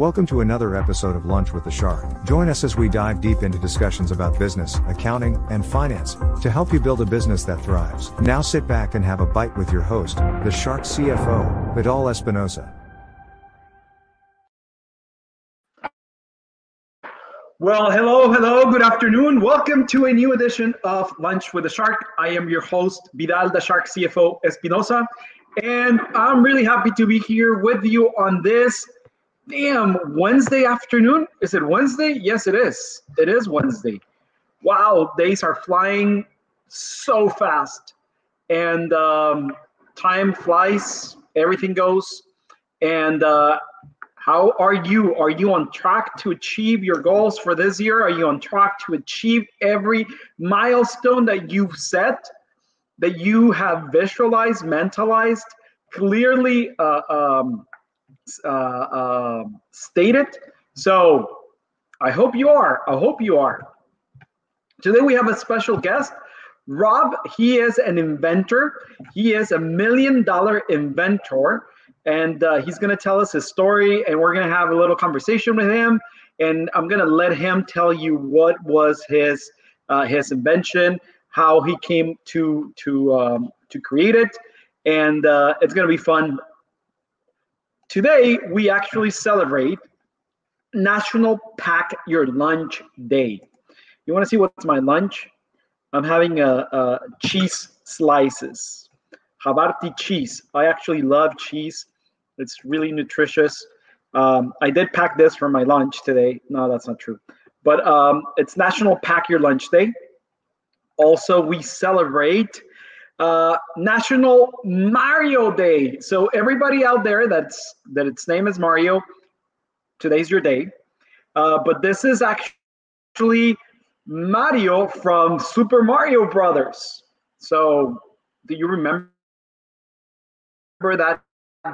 Welcome to another episode of Lunch with the Shark. Join us as we dive deep into discussions about business, accounting, and finance to help you build a business that thrives. Now sit back and have a bite with your host, the Shark CFO, Vidal Espinosa. Well, hello, hello, good afternoon. Welcome to a new edition of Lunch with the Shark. I am your host, Vidal the Shark CFO Espinosa, and I'm really happy to be here with you on this damn Wednesday afternoon. Is it Wednesday? Yes, it is. It is Wednesday. Wow, days are flying so fast, and um, time flies. Everything goes, and uh, how are you? Are you on track to achieve your goals for this year? Are you on track to achieve every milestone that you've set, that you have visualized, mentalized, clearly uh, um, uh, uh, stated? So I hope you are. I hope you are. Today we have a special guest. Rob, he is an inventor. He is a million dollar inventor and uh, he's going to tell us his story and we're going to have a little conversation with him and i'm going to let him tell you what was his uh, his invention how he came to to um, to create it and uh, it's going to be fun today we actually celebrate national pack your lunch day you want to see what's my lunch i'm having a, a cheese slices Havarti cheese. I actually love cheese. It's really nutritious. Um, I did pack this for my lunch today. No, that's not true. But um, it's National Pack Your Lunch Day. Also, we celebrate uh, National Mario Day. So everybody out there that's that its name is Mario, today's your day. Uh, but this is actually Mario from Super Mario Brothers. So do you remember that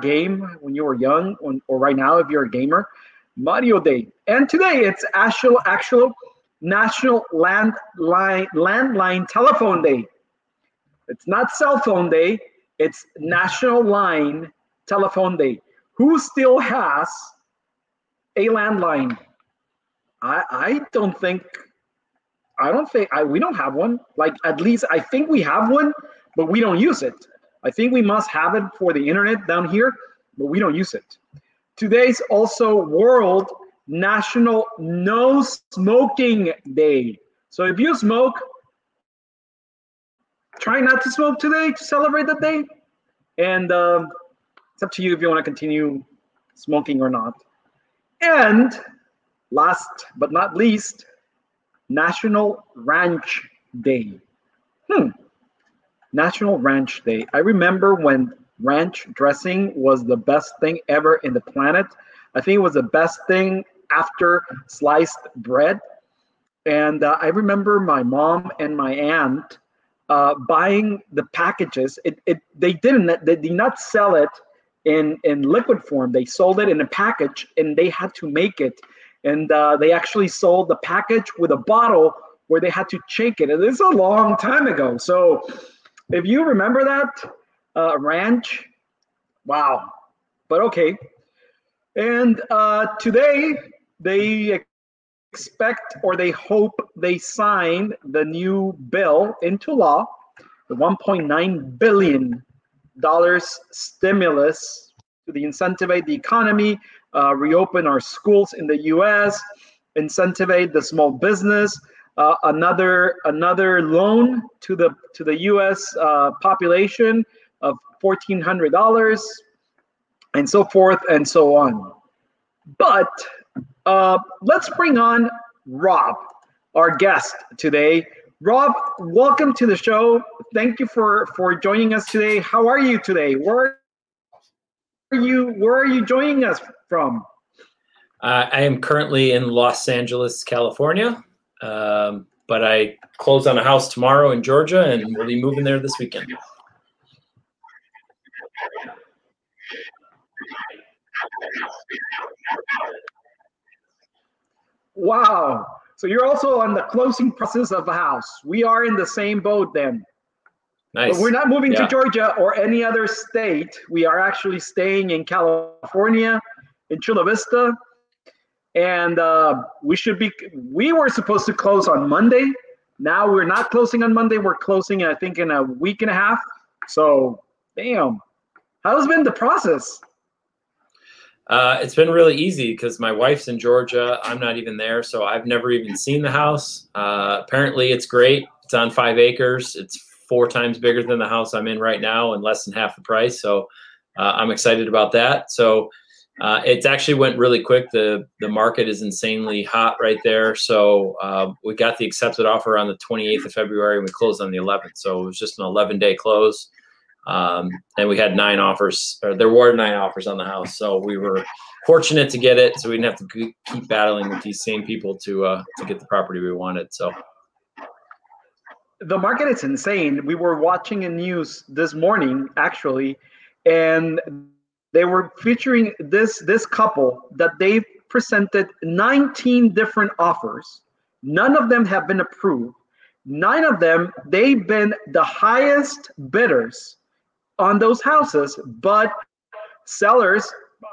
game when you were young or right now if you're a gamer mario day and today it's actual actual national landline landline telephone day it's not cell phone day it's national line telephone day who still has a landline i i don't think i don't think I, we don't have one like at least i think we have one but we don't use it I think we must have it for the internet down here, but we don't use it. Today's also World National No Smoking Day. So if you smoke, try not to smoke today to celebrate the day. And um, it's up to you if you want to continue smoking or not. And last but not least, National Ranch Day. Hmm. National Ranch Day. I remember when ranch dressing was the best thing ever in the planet. I think it was the best thing after sliced bread. And uh, I remember my mom and my aunt uh, buying the packages. It, it they didn't they did not sell it in in liquid form. They sold it in a package, and they had to make it. And uh, they actually sold the package with a bottle where they had to shake it. And this is a long time ago. So if you remember that uh, ranch, wow. But okay. And uh, today they expect or they hope they sign the new bill into law, the 1.9 billion dollars stimulus to incentivize the economy, uh, reopen our schools in the U.S., incentivize the small business, uh, another another loan to the to the U.S. Uh, population of fourteen hundred dollars, and so forth and so on. But uh, let's bring on Rob, our guest today. Rob, welcome to the show. Thank you for for joining us today. How are you today? Where are you? Where are you joining us from? Uh, I am currently in Los Angeles, California. Um, but I close on a house tomorrow in Georgia, and we'll be moving there this weekend. Wow. So you're also on the closing process of the house. We are in the same boat then. Nice. But we're not moving yeah. to Georgia or any other state. We are actually staying in California, in Chula Vista, and uh, we should be. We were supposed to close on Monday. Now we're not closing on Monday. We're closing, I think, in a week and a half. So, damn, how's been the process? Uh, it's been really easy because my wife's in Georgia. I'm not even there, so I've never even seen the house. Uh, apparently, it's great. It's on five acres. It's four times bigger than the house I'm in right now, and less than half the price. So uh, I'm excited about that. So uh, it's actually went really quick. the The market is insanely hot right there. So uh, we got the accepted offer on the 28th of February, and we closed on the 11th. So it was just an 11 day close. Um, and we had nine offers, or there were nine offers on the house. So we were fortunate to get it. So we didn't have to keep battling with these same people to uh, to get the property we wanted. So the market is insane. We were watching a news this morning actually, and they were featuring this this couple that they've presented 19 different offers. None of them have been approved. Nine of them, they've been the highest bidders on those houses, but sellers,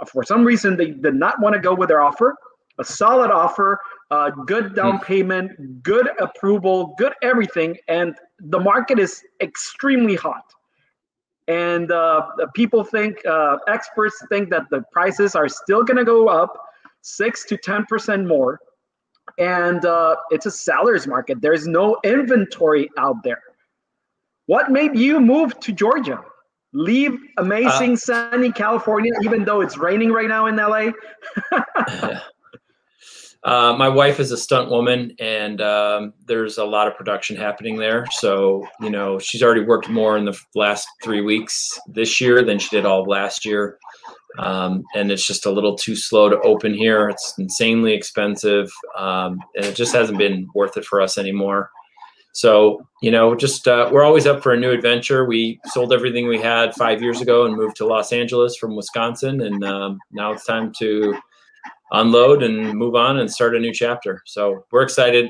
for some reason, they did not want to go with their offer. A solid offer, uh, good down hmm. payment, good approval, good everything, and the market is extremely hot. And uh, people think, uh, experts think that the prices are still going to go up six to ten percent more, and uh, it's a seller's market. There's no inventory out there. What made you move to Georgia? Leave amazing uh, sunny California, even though it's raining right now in LA? uh, my wife is a stunt woman, and um, there's a lot of production happening there. So, you know, she's already worked more in the last three weeks this year than she did all last year. Um, and it's just a little too slow to open here. It's insanely expensive, um, and it just hasn't been worth it for us anymore. So, you know, just uh, we're always up for a new adventure. We sold everything we had five years ago and moved to Los Angeles from Wisconsin, and um, now it's time to unload and move on and start a new chapter. So we're excited.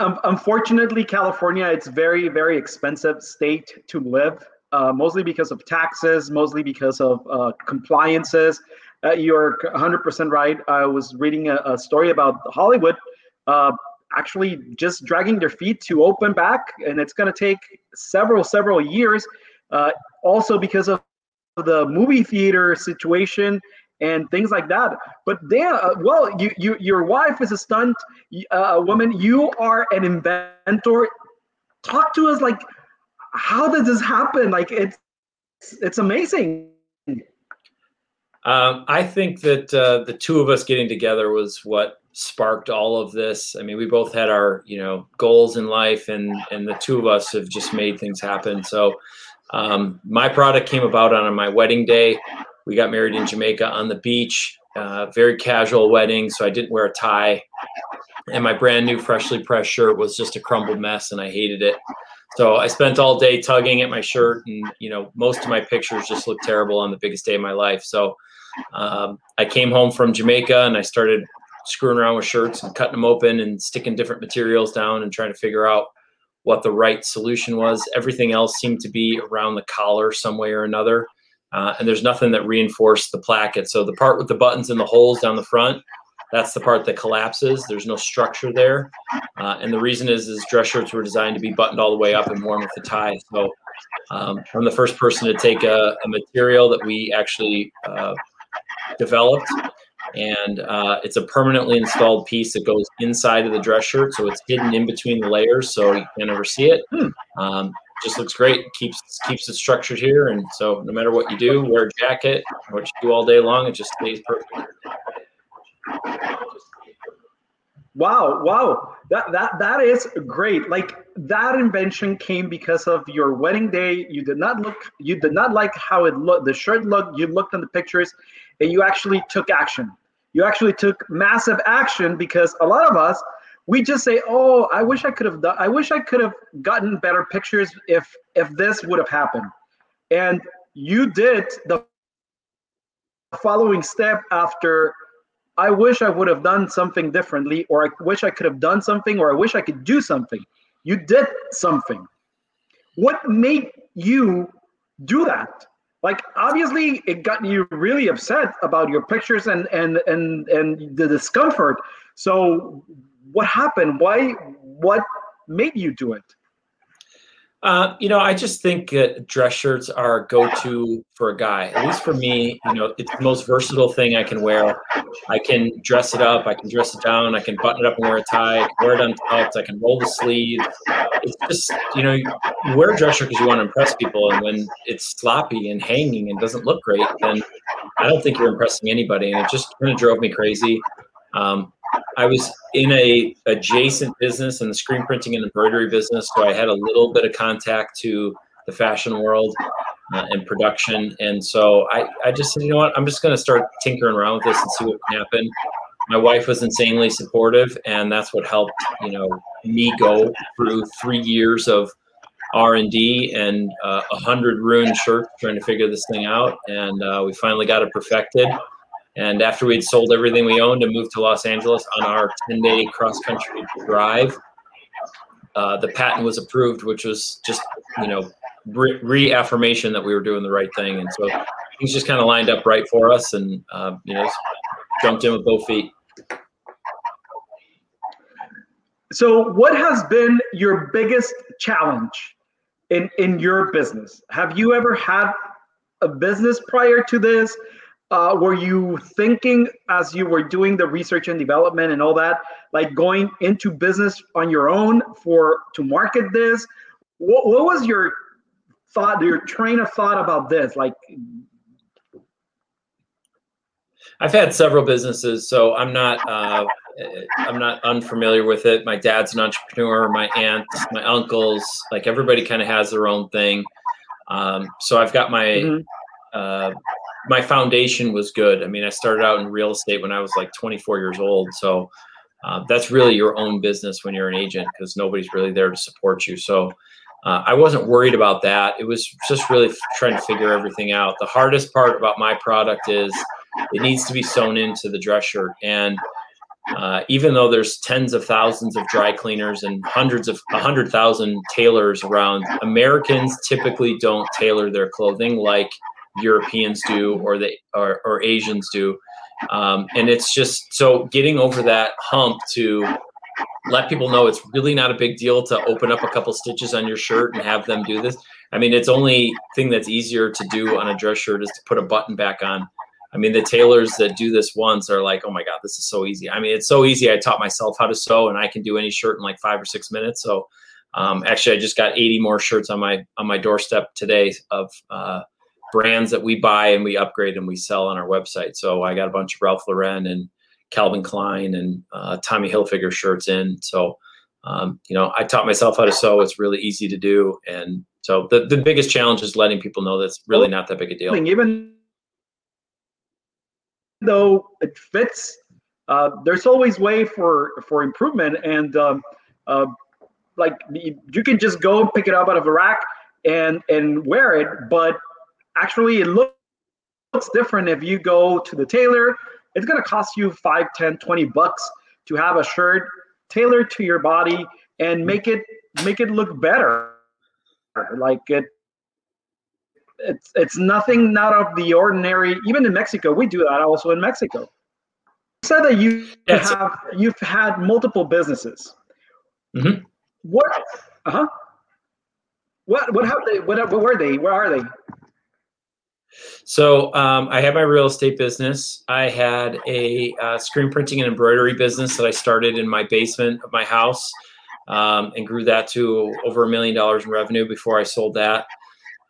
Um, unfortunately, California, it's very, very expensive state to live, uh, mostly because of taxes, mostly because of uh, compliances. Uh, you're 100% right. I was reading a, a story about Hollywood uh, actually just dragging their feet to open back, and it's going to take several, several years. Uh, also because of the movie theater situation and things like that. But damn, uh, well, you, you, your wife is a stunt uh, woman. You are an inventor. Talk to us like, how does this happen? Like, it's it's amazing. Um, I think that uh, the two of us getting together was what sparked all of this. I mean, we both had our you know goals in life, and and the two of us have just made things happen. So um, my product came about on my wedding day. We got married in Jamaica on the beach. Uh, very casual wedding, so I didn't wear a tie. And my brand new freshly pressed shirt was just a crumbled mess, and I hated it. So I spent all day tugging at my shirt, and you know, most of my pictures just looked terrible on the biggest day of my life. So um, I came home from Jamaica and I started screwing around with shirts and cutting them open and sticking different materials down and trying to figure out what the right solution was. Everything else seemed to be around the collar some way or another. Uh, and there's nothing that reinforced the placket. So the part with the buttons and the holes down the front, that's the part that collapses. There's no structure there. Uh, and the reason is, is dress shirts were designed to be buttoned all the way up and worn with the tie. So um, I'm the first person to take a, a material that we actually uh, developed and uh, it's a permanently installed piece that goes inside of the dress shirt so it's hidden in between the layers so you can never see it hmm. um, just looks great keeps keeps it structured here and so no matter what you do wear a jacket what you do all day long it just stays perfect Wow, wow. That that that is great. Like that invention came because of your wedding day. You did not look you did not like how it looked, the shirt looked, you looked in the pictures, and you actually took action. You actually took massive action because a lot of us we just say, "Oh, I wish I could have done I wish I could have gotten better pictures if if this would have happened." And you did the following step after I wish I would have done something differently, or I wish I could have done something, or I wish I could do something. You did something. What made you do that? Like obviously it got you really upset about your pictures and and and and the discomfort. So what happened? Why? What made you do it? Uh, you know, I just think that dress shirts are go-to for a guy. At least for me, you know, it's the most versatile thing I can wear. I can dress it up, I can dress it down, I can button it up and wear a tie, I can wear it untucked, I can roll the sleeve. It's just, you know, you wear a dress shirt because you want to impress people, and when it's sloppy and hanging and doesn't look great, then I don't think you're impressing anybody. And it just kind of drove me crazy. Um, I was in a adjacent business in the screen printing and embroidery business, so I had a little bit of contact to the fashion world uh, and production. And so I, I just said, you know what, I'm just going to start tinkering around with this and see what can happen. My wife was insanely supportive, and that's what helped, you know, me go through three years of R and D and uh, a hundred ruined shirts trying to figure this thing out. And uh, we finally got it perfected. And after we'd sold everything we owned and moved to Los Angeles on our 10 day cross country drive, uh, the patent was approved, which was just, you know, re- reaffirmation that we were doing the right thing. And so things just kind of lined up right for us and, uh, you know, jumped in with both feet. So, what has been your biggest challenge in, in your business? Have you ever had a business prior to this? Uh, were you thinking as you were doing the research and development and all that like going into business on your own for to market this? What, what was your thought your train of thought about this? Like i've had several businesses so i'm not uh, i'm not unfamiliar with it. My dad's an entrepreneur my aunts my uncles like everybody kind of has their own thing. Um, so i've got my mm-hmm. uh, my foundation was good. I mean, I started out in real estate when I was like 24 years old. So uh, that's really your own business when you're an agent because nobody's really there to support you. So uh, I wasn't worried about that. It was just really f- trying to figure everything out. The hardest part about my product is it needs to be sewn into the dress shirt. And uh, even though there's tens of thousands of dry cleaners and hundreds of a hundred thousand tailors around, Americans typically don't tailor their clothing like Europeans do or the or, or Asians do. Um, and it's just so getting over that hump to let people know it's really not a big deal to open up a couple stitches on your shirt and have them do this. I mean, it's only thing that's easier to do on a dress shirt is to put a button back on. I mean, the tailors that do this once are like, oh my God, this is so easy. I mean, it's so easy. I taught myself how to sew and I can do any shirt in like five or six minutes. So um, actually, I just got 80 more shirts on my on my doorstep today of uh, brands that we buy and we upgrade and we sell on our website. So I got a bunch of Ralph Lauren and Calvin Klein and uh, Tommy Hilfiger shirts in. So, um, you know, I taught myself how to sew. It's really easy to do. And so the, the biggest challenge is letting people know that's really not that big a deal. Even though it fits, uh, there's always way for, for improvement. And um, uh, like you can just go pick it up out of a rack and, and wear it, but actually it looks different if you go to the tailor. It's going to cost you 5 10 20 bucks to have a shirt tailored to your body and make it make it look better. Like it it's it's nothing out of the ordinary. Even in mexico we do that also in mexico. You said that you yes. have you've had multiple businesses. Mm-hmm. what uh-huh. What what have they what, what were they? Where are they so um, I had my real estate business. I had a uh, screen printing and embroidery business that I started in my basement of my house um, and grew that to over a million dollars in revenue before I sold that.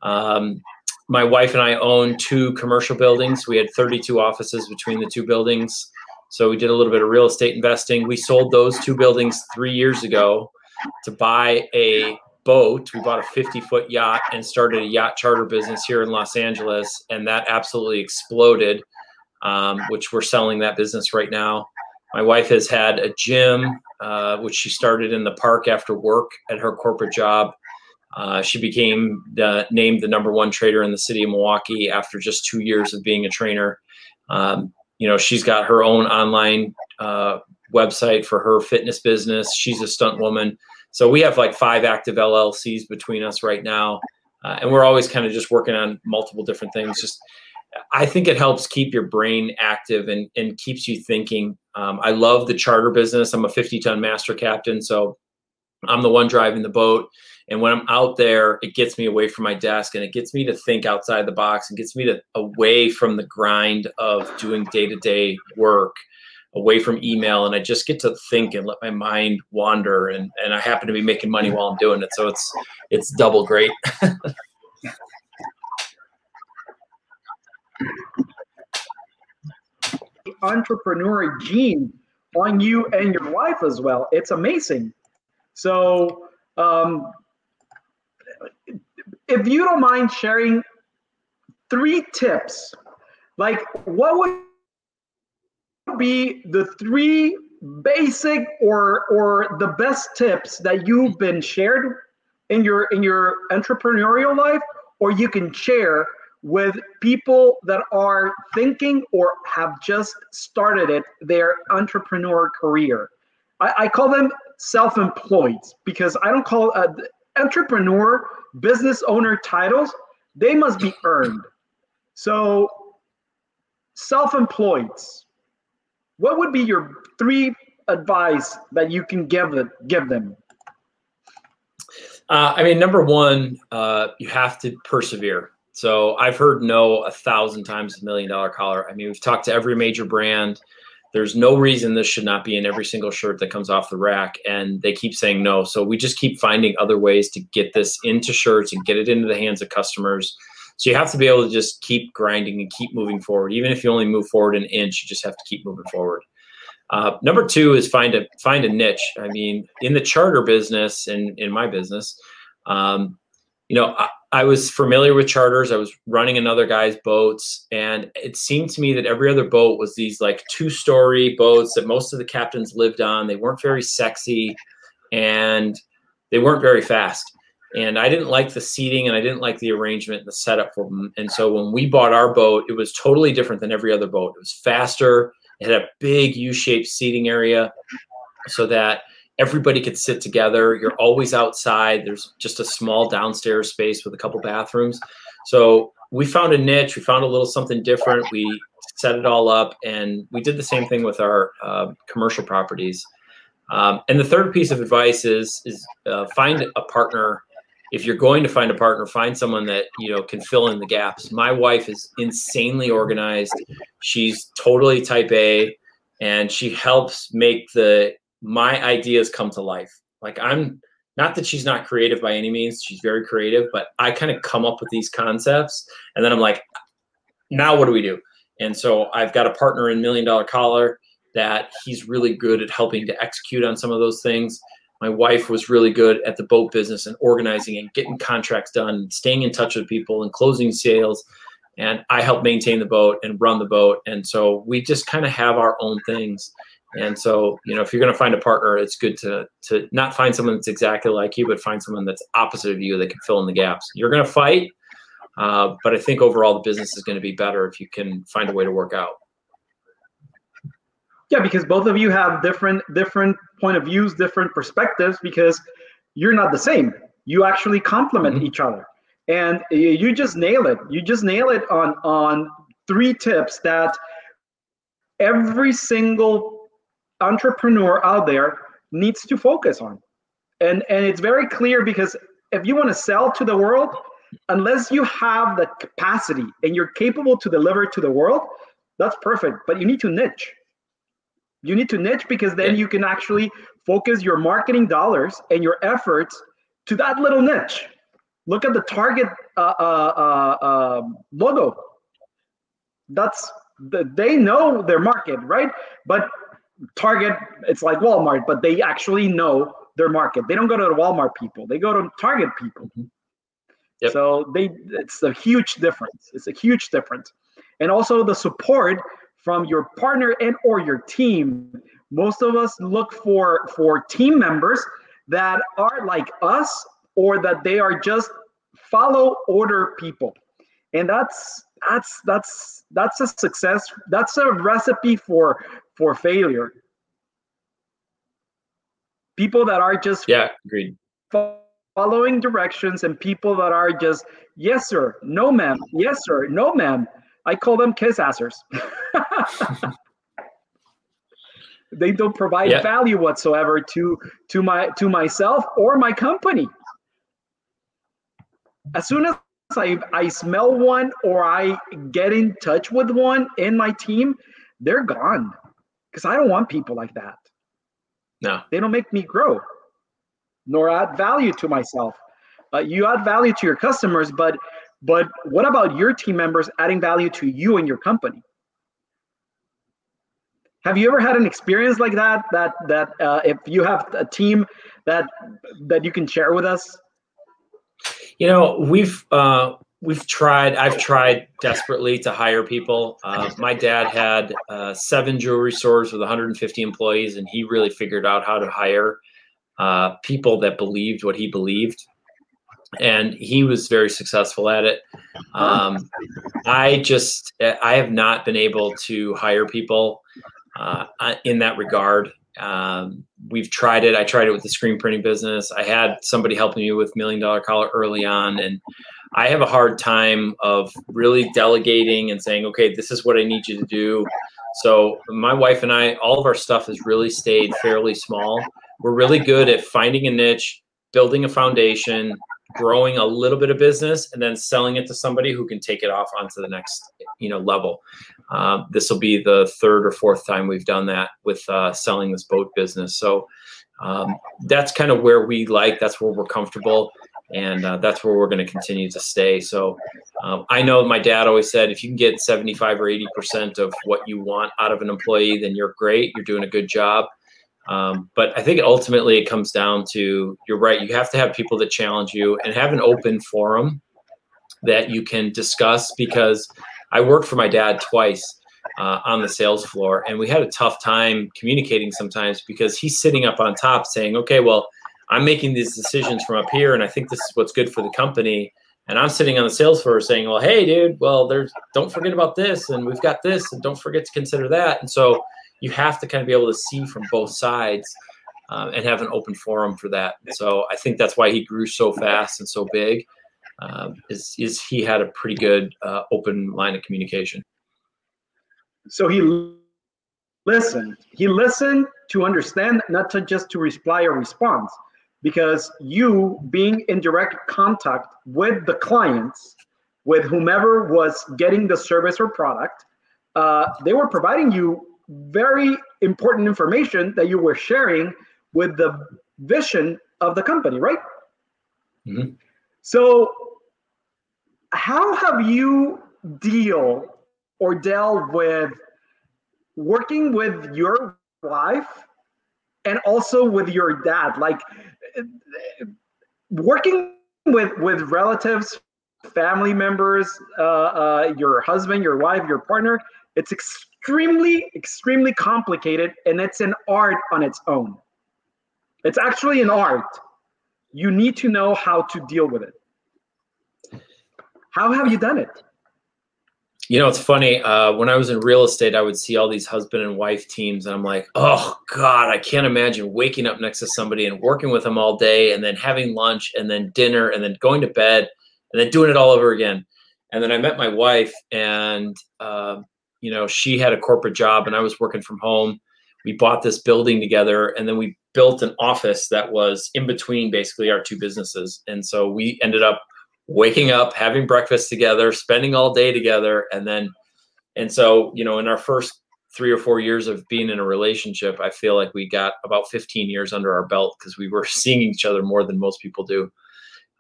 Um, my wife and I own two commercial buildings. We had 32 offices between the two buildings. So we did a little bit of real estate investing. We sold those two buildings three years ago to buy a boat. We bought a 50 foot yacht and started a yacht charter business here in Los Angeles, and that absolutely exploded. Um, which we're selling that business right now. My wife has had a gym, uh, which she started in the park after work at her corporate job. Uh, she became the, named the number one trader in the city of Milwaukee after just two years of being a trainer. Um, you know, she's got her own online uh, website for her fitness business. She's a stunt woman. So we have like five active LLCs between us right now. uh, and we're always kind of just working on multiple different things. Just I think it helps keep your brain active and and keeps you thinking. Um, I love the charter business. I'm a 50 ton master captain, so I'm the one driving the boat. And when I'm out there, it gets me away from my desk and it gets me to think outside the box and gets me to away from the grind of doing day to day work away from email and I just get to think and let my mind wander and and I happen to be making money while I'm doing it so it's it's double great. Entrepreneur gene on you and your wife as well. It's amazing. So um, if you don't mind sharing three tips like what would be the three basic or or the best tips that you've been shared in your in your entrepreneurial life or you can share with people that are thinking or have just started it their entrepreneur career. I, I call them self-employed because i don't call uh, entrepreneur business owner titles they must be earned. So self-employed what would be your three advice that you can give them? Give them. Uh, I mean, number one, uh, you have to persevere. So I've heard no a thousand times a million dollar collar. I mean, we've talked to every major brand. There's no reason this should not be in every single shirt that comes off the rack, and they keep saying no. So we just keep finding other ways to get this into shirts and get it into the hands of customers. So you have to be able to just keep grinding and keep moving forward. Even if you only move forward an inch, you just have to keep moving forward. Uh, number two is find a find a niche. I mean, in the charter business and in my business, um, you know, I, I, was familiar with charters. I was running another guy's boats, and it seemed to me that every other boat was these like two story boats that most of the captains lived on. They weren't very sexy, and they weren't very fast and I didn't like the seating and I didn't like the arrangement and the setup for them. And so when we bought our boat, it was totally different than every other boat. It was faster. It had a big U-shaped seating area so that everybody could sit together. You're always outside. There's just a small downstairs space with a couple bathrooms. So we found a niche. We found a little something different. We set it all up, and we did the same thing with our uh, commercial properties. Um, and the third piece of advice is is uh, find a partner if you're going to find a partner, find someone that you know can fill in the gaps. My wife is insanely organized. She's totally type A, and she helps make the my ideas come to life. Like I'm not that she's not creative by any means. She's very creative, but I kind of come up with these concepts, and then I'm like, now what do we do? And so I've got a partner in Million Dollar Collar that he's really good at helping to execute on some of those things my wife was really good at the boat business and organizing and getting contracts done, staying in touch with people and closing sales. And I help maintain the boat and run the boat. And so we just kind of have our own things. And so, you know, if you're going to find a partner, it's good to to not find someone that's exactly like you, but find someone that's opposite of you that can fill in the gaps. You're going to fight, uh, but I think overall the business is going to be better if you can find a way to work out. Yeah, because both of you have different different point of views, different perspectives. Because you're not the same. You actually complement mm-hmm. each other, and you just nail it. You just nail it on on three tips that every single entrepreneur out there needs to focus on. And and it's very clear because if you want to sell to the world, unless you have the capacity and you're capable to deliver to the world, that's perfect. But you need to niche. You need to niche because then yeah. you can actually focus your marketing dollars and your efforts to that little niche. Look at the Target uh, uh, uh, um, logo. That's the, they know their market, right? But Target, it's like Walmart, but they actually know their market. They don't go to the Walmart people; they go to Target people. Mm-hmm. Yep. So they, it's a huge difference. It's a huge difference, and also the support from your partner and or your team. Most of us look for for team members that are like us or that they are just follow order people. And that's that's that's that's a success. That's a recipe for for failure. People that are just yeah agreed. following directions and people that are just yes sir, no ma'am, yes sir, no ma'am. I call them kiss assers. they don't provide yeah. value whatsoever to to my to myself or my company. As soon as I, I smell one or I get in touch with one in my team, they're gone. Because I don't want people like that. No. They don't make me grow nor add value to myself. Uh, you add value to your customers, but but what about your team members adding value to you and your company? Have you ever had an experience like that? That that uh, if you have a team that that you can share with us? You know, we've uh, we've tried. I've tried desperately to hire people. Uh, my dad had uh, seven jewelry stores with 150 employees, and he really figured out how to hire uh, people that believed what he believed. And he was very successful at it. Um, I just, I have not been able to hire people uh, in that regard. Um, we've tried it. I tried it with the screen printing business. I had somebody helping me with Million Dollar Collar early on, and I have a hard time of really delegating and saying, okay, this is what I need you to do. So my wife and I, all of our stuff has really stayed fairly small we're really good at finding a niche, building a foundation, growing a little bit of business, and then selling it to somebody who can take it off onto the next you know level. Um, this will be the third or fourth time we've done that with uh, selling this boat business. So um, that's kind of where we like. That's where we're comfortable. And uh, that's where we're going to continue to stay. So um, I know my dad always said if you can get 75 or 80% of what you want out of an employee, then you're great. You're doing a good job. Um, but I think ultimately it comes down to you're right. You have to have people that challenge you and have an open forum that you can discuss. Because I worked for my dad twice uh, on the sales floor, and we had a tough time communicating sometimes because he's sitting up on top saying, "Okay, well, I'm making these decisions from up here, and I think this is what's good for the company." And I'm sitting on the sales floor saying, "Well, hey, dude, well, there's don't forget about this, and we've got this, and don't forget to consider that." And so you have to kind of be able to see from both sides um, and have an open forum for that. So I think that's why he grew so fast and so big. Um, is is he had a pretty good uh, open line of communication. So he listened. He listened to understand, not to just to reply or response, because you being in direct contact with the clients, with whomever was getting the service or product, uh, they were providing you very important information that you were sharing with the vision of the company, right? Mm-hmm. So, how have you deal or dealt with working with your wife and also with your dad? Like working with with relatives, family members, uh, uh, your husband, your wife, your partner. It's extremely extremely, complicated, and it's an art on its own. It's actually an art. You need to know how to deal with it. How have you done it? You know, it's funny. Uh, when I was in real estate, I would see all these husband and wife teams, and I'm like, oh God, I can't imagine waking up next to somebody and working with them all day, and then having lunch, and then dinner, and then going to bed, and then doing it all over again. And then I met my wife, and uh, you know, she had a corporate job and I was working from home. We bought this building together and then we built an office that was in between basically our two businesses. And so we ended up waking up, having breakfast together, spending all day together. And then, and so, you know, in our first three or four years of being in a relationship, I feel like we got about 15 years under our belt because we were seeing each other more than most people do.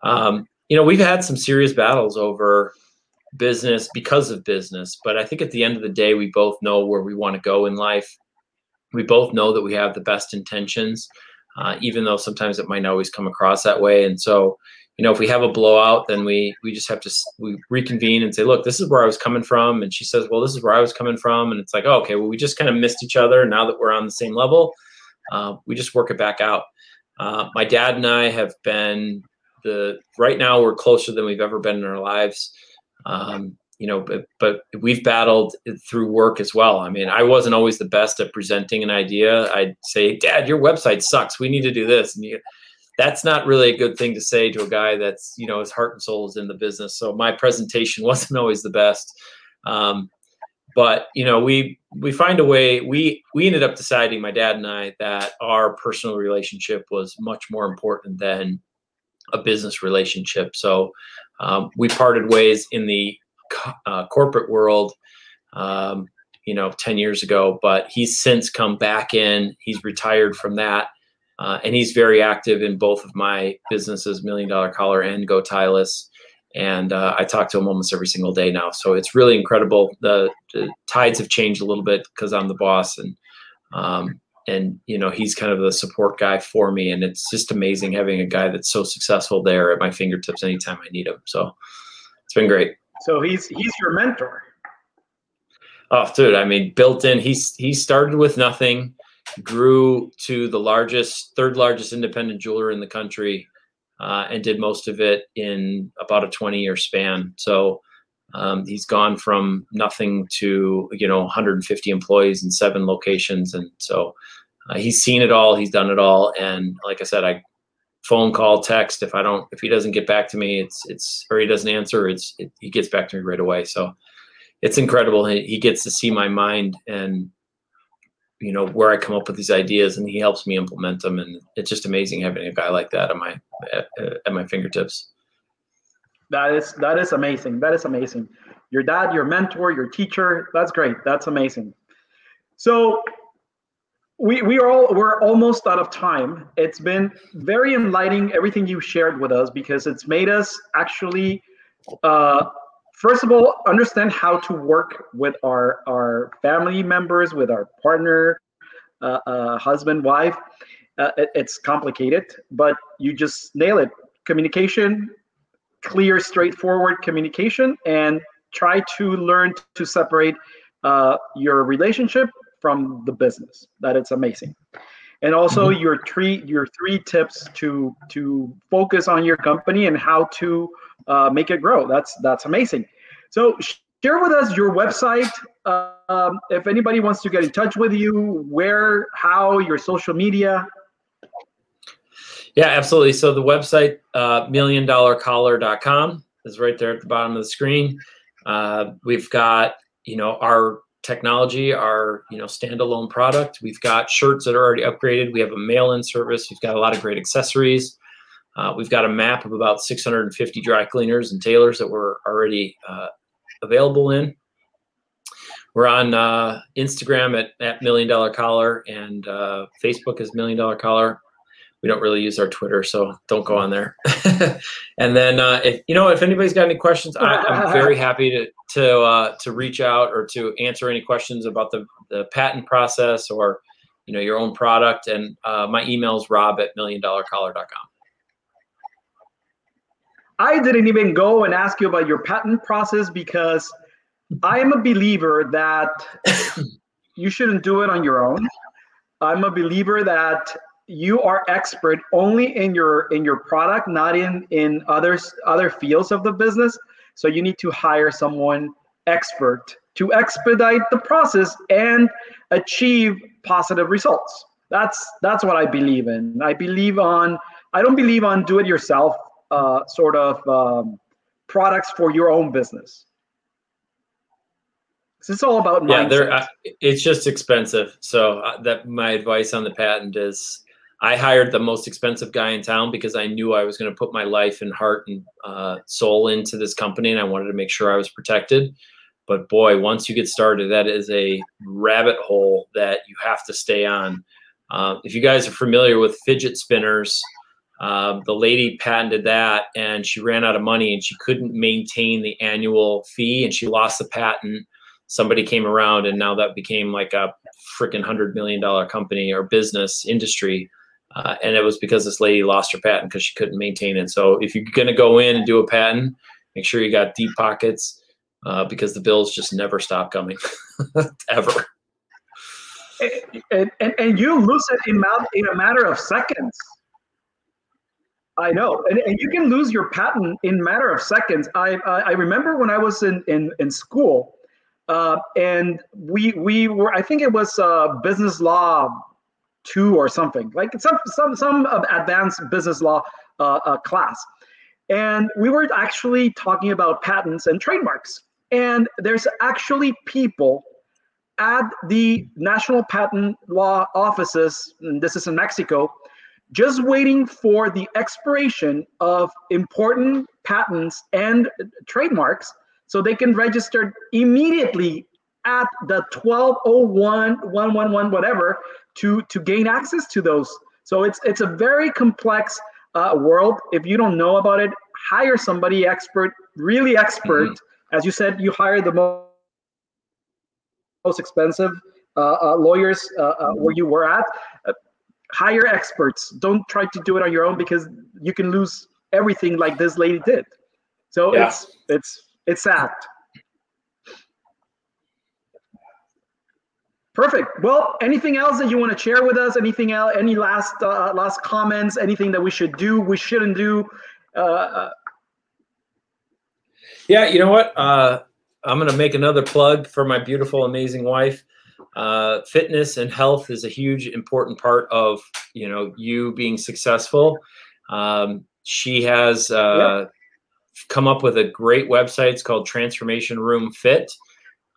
Um, you know, we've had some serious battles over business because of business. But I think at the end of the day, we both know where we want to go in life. We both know that we have the best intentions, uh, even though sometimes it might not always come across that way. And so, you know, if we have a blowout, then we we just have to we reconvene and say, look, this is where I was coming from, and she says, well, this is where I was coming from, and it's like, oh, okay, well, we just kind of missed each other. Now that we're on the same level, uh, we just work it back out. Uh, my dad and I have been the right now we're closer than we've ever been in our lives. Um, you know, but, but we've battled through work as well. I mean, I wasn't always the best at presenting an idea. I'd say, Dad, your website sucks. We need to do this. And you, that's not really a good thing to say to a guy that's you know his heart and soul is in the business. So my presentation wasn't always the best. Um, but you know we we find a way we we ended up deciding my dad and i that our personal relationship was much more important than a business relationship so um, we parted ways in the uh, corporate world um, you know 10 years ago but he's since come back in he's retired from that uh, and he's very active in both of my businesses million dollar collar and go Tylus and uh, I talk to him almost every single day now. So it's really incredible. The, the tides have changed a little bit because I'm the boss, and um, and you know he's kind of the support guy for me, and it's just amazing having a guy that's so successful there at my fingertips anytime I need him. So it's been great. So he's he's your mentor. Oh, dude! I mean, built in. He's he started with nothing, grew to the largest, third largest independent jeweler in the country uh, and did most of it in about a 20 year span. So um, he's gone from nothing to you know 150 employees in seven locations, and so uh, he's seen it all. He's done it all, and like I said, I phone call, text. If I don't, if he doesn't get back to me, it's it's or he doesn't answer, it's it, he gets back to me right away. So it's incredible. He, he gets to see my mind and you know where I come up with these ideas, and he helps me implement them. And it's just amazing having a guy like that at my at, at my fingertips. That is that is amazing. That is amazing. Your dad, your mentor, your teacher. That's great. That's amazing. So we we are all we're almost out of time. It's been very enlightening everything you shared with us because it's made us actually uh, first of all, understand how to work with our our family members, with our partner, uh, uh, husband, wife. Uh, it, it's complicated, but you just nail it. Communication, clear, straightforward communication, and try to learn to separate uh, your relationship from the business. That it's amazing and also mm-hmm. your three your three tips to to focus on your company and how to uh, make it grow. That's that's amazing. So share with us your website. Um, if anybody wants to get in touch with you, where, how, your social media. Yeah, absolutely. So the website, uh, milliondollarcollar.com is right there at the bottom of the screen. Uh, we've got, you know, our technology, our, you know, standalone product. We've got shirts that are already upgraded. We have a mail-in service. We've got a lot of great accessories. Uh, we've got a map of about 650 dry cleaners and tailors that we're already uh, available in. We're on uh, Instagram at, at Million Dollar Collar and uh, Facebook is Million Dollar Collar. We don't really use our Twitter, so don't go on there. and then, uh, if you know, if anybody's got any questions, I, am very happy to to uh, to reach out or to answer any questions about the the patent process or you know your own product. And uh, my email is rob at milliondollarcollar.com. I didn't even go and ask you about your patent process because I am a believer that you shouldn't do it on your own. I'm a believer that you are expert only in your in your product, not in in others other fields of the business. So you need to hire someone expert to expedite the process and achieve positive results. That's that's what I believe in. I believe on I don't believe on do it yourself uh, sort of um, products for your own business. It's all about yeah. There, uh, it's just expensive. So uh, that my advice on the patent is, I hired the most expensive guy in town because I knew I was going to put my life and heart and uh, soul into this company, and I wanted to make sure I was protected. But boy, once you get started, that is a rabbit hole that you have to stay on. Uh, if you guys are familiar with fidget spinners, uh, the lady patented that and she ran out of money and she couldn't maintain the annual fee and she lost the patent. Somebody came around and now that became like a freaking hundred million dollar company or business industry. Uh, and it was because this lady lost her patent because she couldn't maintain it. So if you're going to go in and do a patent, make sure you got deep pockets uh, because the bills just never stop coming ever. And, and, and you lose it in, in a matter of seconds. I know, and, and you can lose your patent in matter of seconds. I I, I remember when I was in in in school, uh, and we we were I think it was uh, business law two or something like some some some advanced business law uh, uh, class, and we were actually talking about patents and trademarks. And there's actually people at the national patent law offices. this is in Mexico just waiting for the expiration of important patents and trademarks so they can register immediately at the 1201 111 whatever to to gain access to those so it's it's a very complex uh, world if you don't know about it hire somebody expert really expert mm-hmm. as you said you hire the most, most expensive uh, uh, lawyers uh, uh, where you were at hire experts. Don't try to do it on your own because you can lose everything like this lady did. So yeah. it's it's it's sad. Perfect. Well, anything else that you want to share with us? Anything else? Any last uh, last comments? Anything that we should do? We shouldn't do? Uh, uh yeah, you know what? Uh, I'm going to make another plug for my beautiful, amazing wife uh, fitness and health is a huge important part of you know you being successful um, she has uh, yeah. come up with a great website it's called transformation room fit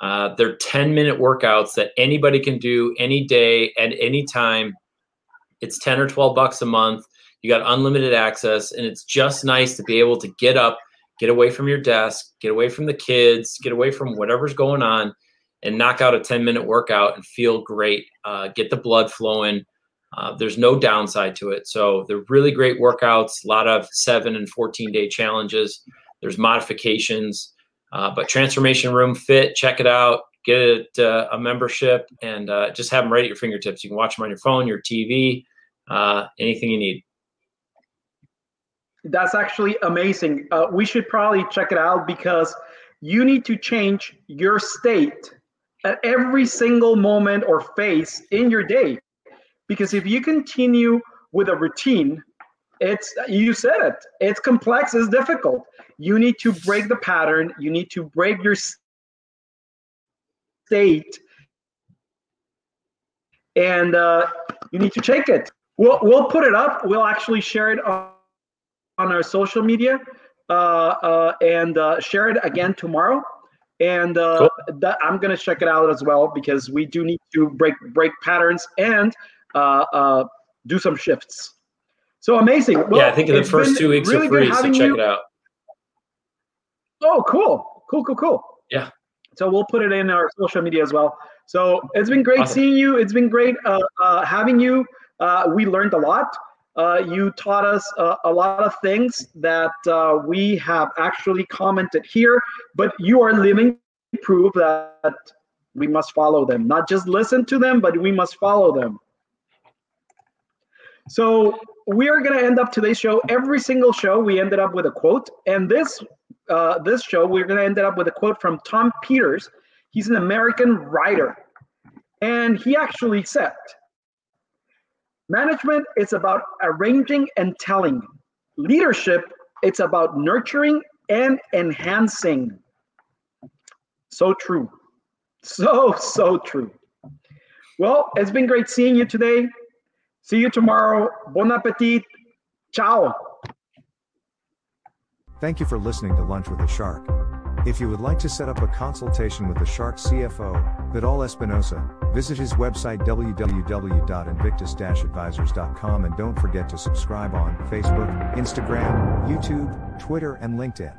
uh, they're 10 minute workouts that anybody can do any day at any time it's 10 or 12 bucks a month you got unlimited access and it's just nice to be able to get up get away from your desk get away from the kids get away from whatever's going on and knock out a 10 minute workout and feel great, uh, get the blood flowing. Uh, there's no downside to it. So they're really great workouts, a lot of seven and 14 day challenges. There's modifications, uh, but Transformation Room Fit, check it out, get it, uh, a membership, and uh, just have them right at your fingertips. You can watch them on your phone, your TV, uh, anything you need. That's actually amazing. we should probably check it out because you need to change your state at every single moment or phase in your day. Because if you continue with a routine, it's you said it, it's complex, it's difficult. You need to break the pattern, you need to break your state, and uh, you need to check it. We'll, we'll put it up, we'll actually share it on, on our social media uh, uh, and uh, share it again tomorrow and uh, cool. that, I'm gonna check it out as well because we do need to break break patterns and uh, uh, do some shifts. So amazing! Well, yeah, I think in the first two weeks really are free, so check you. it out. Oh, cool, cool, cool, cool. Yeah. So we'll put it in our social media as well. So it's been great awesome. seeing you. It's been great uh, uh, having you. Uh, we learned a lot. Uh, you taught us uh, a lot of things that uh, we have actually commented here, but you are living proof that we must follow them. Not just listen to them, but we must follow them. So we are going to end up today's show. Every single show, we ended up with a quote, and this uh, this show, we're going to end up with a quote from Tom Peters. He's an American writer, and he actually said, Management is about arranging and telling. Leadership, it's about nurturing and enhancing. So true. So, so true. Well, it's been great seeing you today. See you tomorrow. Bon appetit. Ciao. Thank you for listening to Lunch with a Shark. If you would like to set up a consultation with the Shark CFO, Vidal Espinosa, visit his website www.invictus-advisors.com and don't forget to subscribe on Facebook, Instagram, YouTube, Twitter, and LinkedIn.